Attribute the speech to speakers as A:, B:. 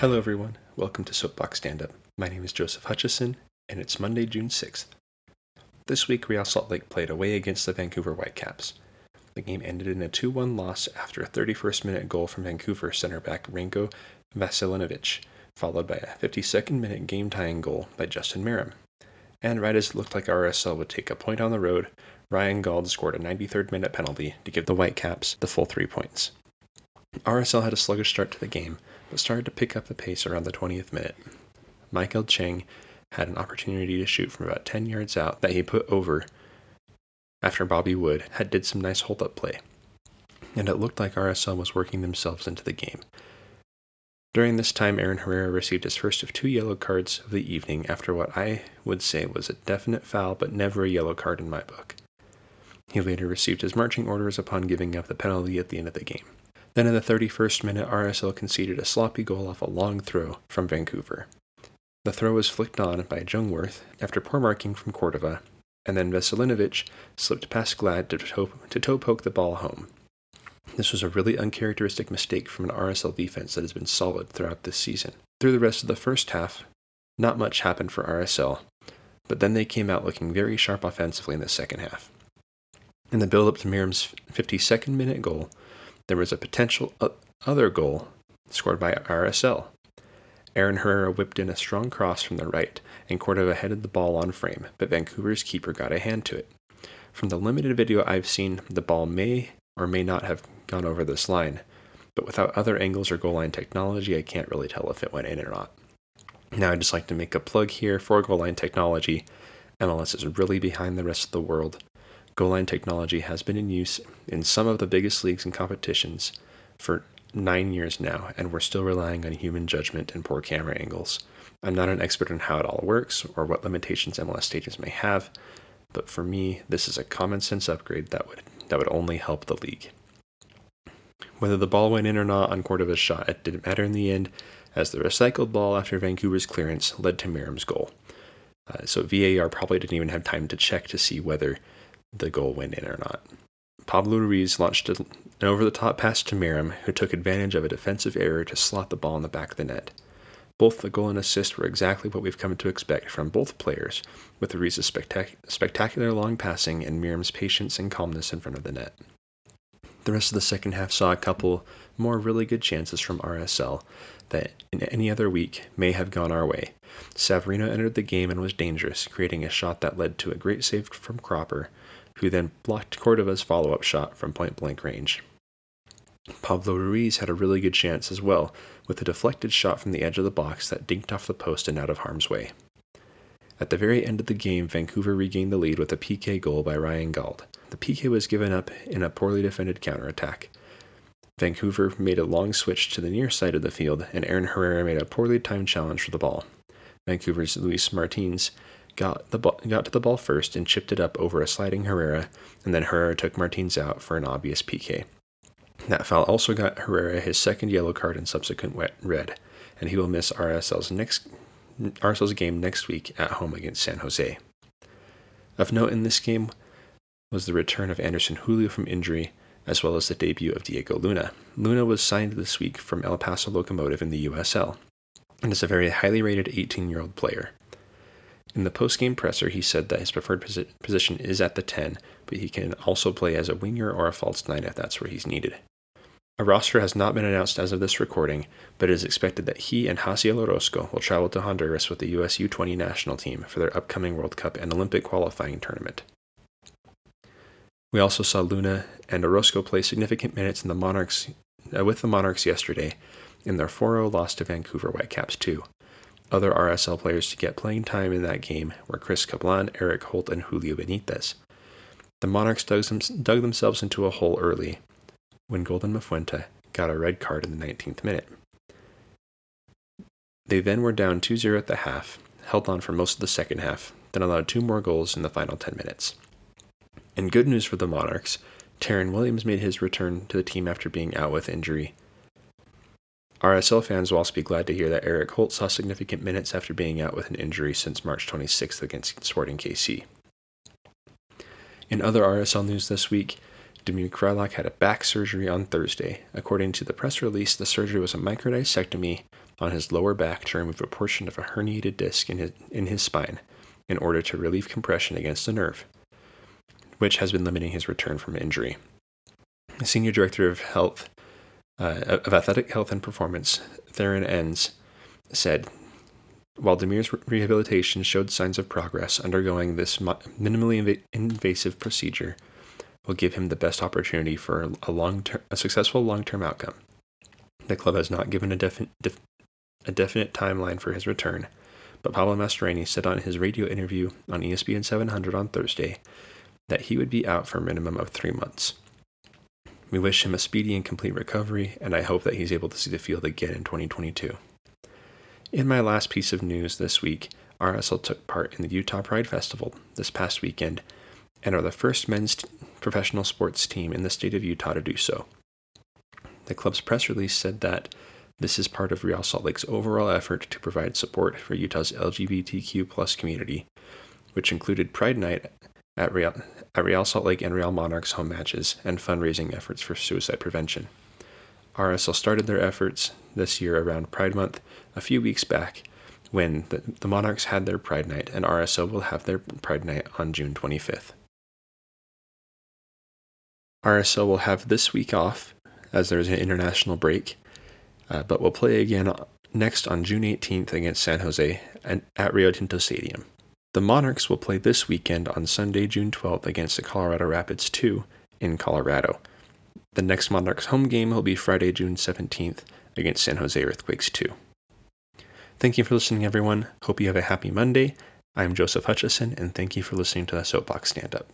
A: Hello, everyone. Welcome to Soapbox Stand Up. My name is Joseph Hutchison, and it's Monday, June 6th. This week, Real Salt Lake played away against the Vancouver Whitecaps. The game ended in a 2 1 loss after a 31st minute goal from Vancouver center back Ranko Veselinovic, followed by a 52nd minute game tying goal by Justin Meram. And right as it looked like RSL would take a point on the road, Ryan Gauld scored a 93rd minute penalty to give the Whitecaps the full three points. RSL had a sluggish start to the game, but started to pick up the pace around the 20th minute. Maikel Chang had an opportunity to shoot from about 10 yards out that he put over after Bobby Wood had did some nice hold up play. And it looked like RSL was working themselves into the game. During this time, Aaron Herrera received his first of two yellow cards of the evening after what I would say was a definite foul but never a yellow card in my book. He later received his marching orders upon giving up the penalty at the end of the game. Then in the 31st minute, RSL conceded a sloppy goal off a long throw from Vancouver. The throw was flicked on by Jungwirth after poor marking from Cordova, and then Veselinovic slipped past Glad to toe, to toe poke the ball home. This was a really uncharacteristic mistake from an RSL defense that has been solid throughout this season. Through the rest of the first half, not much happened for RSL, but then they came out looking very sharp offensively in the second half. In the build up to Meram's 52nd minute goal, there was a potential other goal scored by RSL. Aaron Herrera whipped in a strong cross from the right, and Cordova headed the ball on frame, but Vancouver's keeper got a hand to it. From the limited video I've seen, the ball may or may not have gone over this line, but without other angles or goal line technology, I can't really tell if it went in or not. Now, I'd just like to make a plug here for goal line technology. MLS is really behind the rest of the world Goal line technology has been in use in some of the biggest leagues and competitions for nine years now, and we're still relying on human judgment and poor camera angles. I'm not an expert on how it all works or what limitations MLS stadiums may have, but for me, this is a common sense upgrade that would that would only help the league. Whether the ball went in or not on Cordova's shot, it didn't matter in the end, as the recycled ball after Vancouver's clearance led to Meram's goal. Uh, so VAR probably didn't even have time to check to see whether the goal went in or not. Pablo Ruiz launched an over the top pass to Meram, who took advantage of a defensive error to slot the ball in the back of the net. Both the goal and assist were exactly what we've come to expect from both players, with Ruiz's spectac- spectacular long passing and Meram's patience and calmness in front of the net. The rest of the second half saw a couple more really good chances from RSL that in any other week may have gone our way. Savarino entered the game and was dangerous, creating a shot that led to a great save from Cropper, who then blocked Cordova's follow up shot from point blank range. Pablo Ruiz had a really good chance as well, with a deflected shot from the edge of the box that dinked off the post and out of harm's way. At the very end of the game, Vancouver regained the lead with a PK goal by Ryan Gauld. The PK was given up in a poorly defended counterattack. Vancouver made a long switch to the near side of the field, and Aaron Herrera made a poorly timed challenge for the ball. Vancouver's Luis Martins got the ball, got to the ball first and chipped it up over a sliding Herrera, and then Herrera took Martins out for an obvious PK. That foul also got Herrera his second yellow card and subsequent red, and he will miss RSL's next RSL's game next week at home against San Jose. Of note in this game was the return of Anderson Julio from injury, as well as the debut of Diego Luna. Luna was signed this week from El Paso Locomotive in the USL, and is a very highly rated 18 year old player. In the post-game presser, he said that his preferred posi- position is at the 10, but he can also play as a winger or a false 9 if that's where he's needed. A roster has not been announced as of this recording, but it is expected that he and Jaziel Orozco will travel to Honduras with the US U20 national team for their upcoming World Cup and Olympic qualifying tournament. We also saw Luna and Orozco play significant minutes in the Monarchs uh, with the Monarchs yesterday in their 4-0 loss to Vancouver Whitecaps 2. Other RSL players to get playing time in that game were Chris Cablan, Eric Holt, and Julio Benitez. The Monarchs dug, dug themselves into a hole early when Golden Mafuente got a red card in the 19th minute. They then were down 2 0 at the half, held on for most of the second half, then allowed two more goals in the final 10 minutes. In good news for the Monarchs, Taryn Williams made his return to the team after being out with injury RSL fans will also be glad to hear that Eric Holt saw significant minutes after being out with an injury since March 26th against Sporting KC. In other RSL news this week, Damir Kreilach had a back surgery on Thursday. According to the press release, the surgery was a microdiscectomy on his lower back to remove a portion of a herniated disc in his, in his spine in order to relieve compression against the nerve, which has been limiting his return from injury. The Senior Director of Health, uh, of Athletic Health and Performance, Theron Enns, said, while Damir's rehabilitation showed signs of progress, undergoing this minimally inv- invasive procedure will give him the best opportunity for a long a successful long-term outcome. The club has not given a, defi- def- a definite timeline for his return, but Pablo Mastroeni said on his radio interview on ESPN 700 on Thursday that he would be out for a minimum of three months. We wish him a speedy and complete recovery, and I hope that he's able to see the field again in 2022. In my last piece of news this week, RSL took part in the Utah Pride Festival this past weekend and are the first men's professional sports team in the state of Utah to do so. The club's press release said that this is part of Real Salt Lake's overall effort to provide support for Utah's LGBTQ community, which included Pride Night at Real, at Real Salt Lake and Real Monarchs home matches and fundraising efforts for suicide prevention. RSL started their efforts this year around Pride Month a few weeks back when the, the Monarchs had their Pride Night, and RSL will have their Pride Night on June 25th. RSL will have this week off as there's an international break, uh, but will play again next on June 18th against San Jose and at Rio Tinto Stadium. The Monarchs will play this weekend on Sunday, June 12th against the Colorado Rapids 2 in Colorado. The next Monarchs home game will be Friday, June 17th against San Jose Earthquakes 2. Thank you for listening, everyone. Hope you have a happy Monday. I'm Joseph Hutchison, and thank you for listening to the Soapbox Stand Up.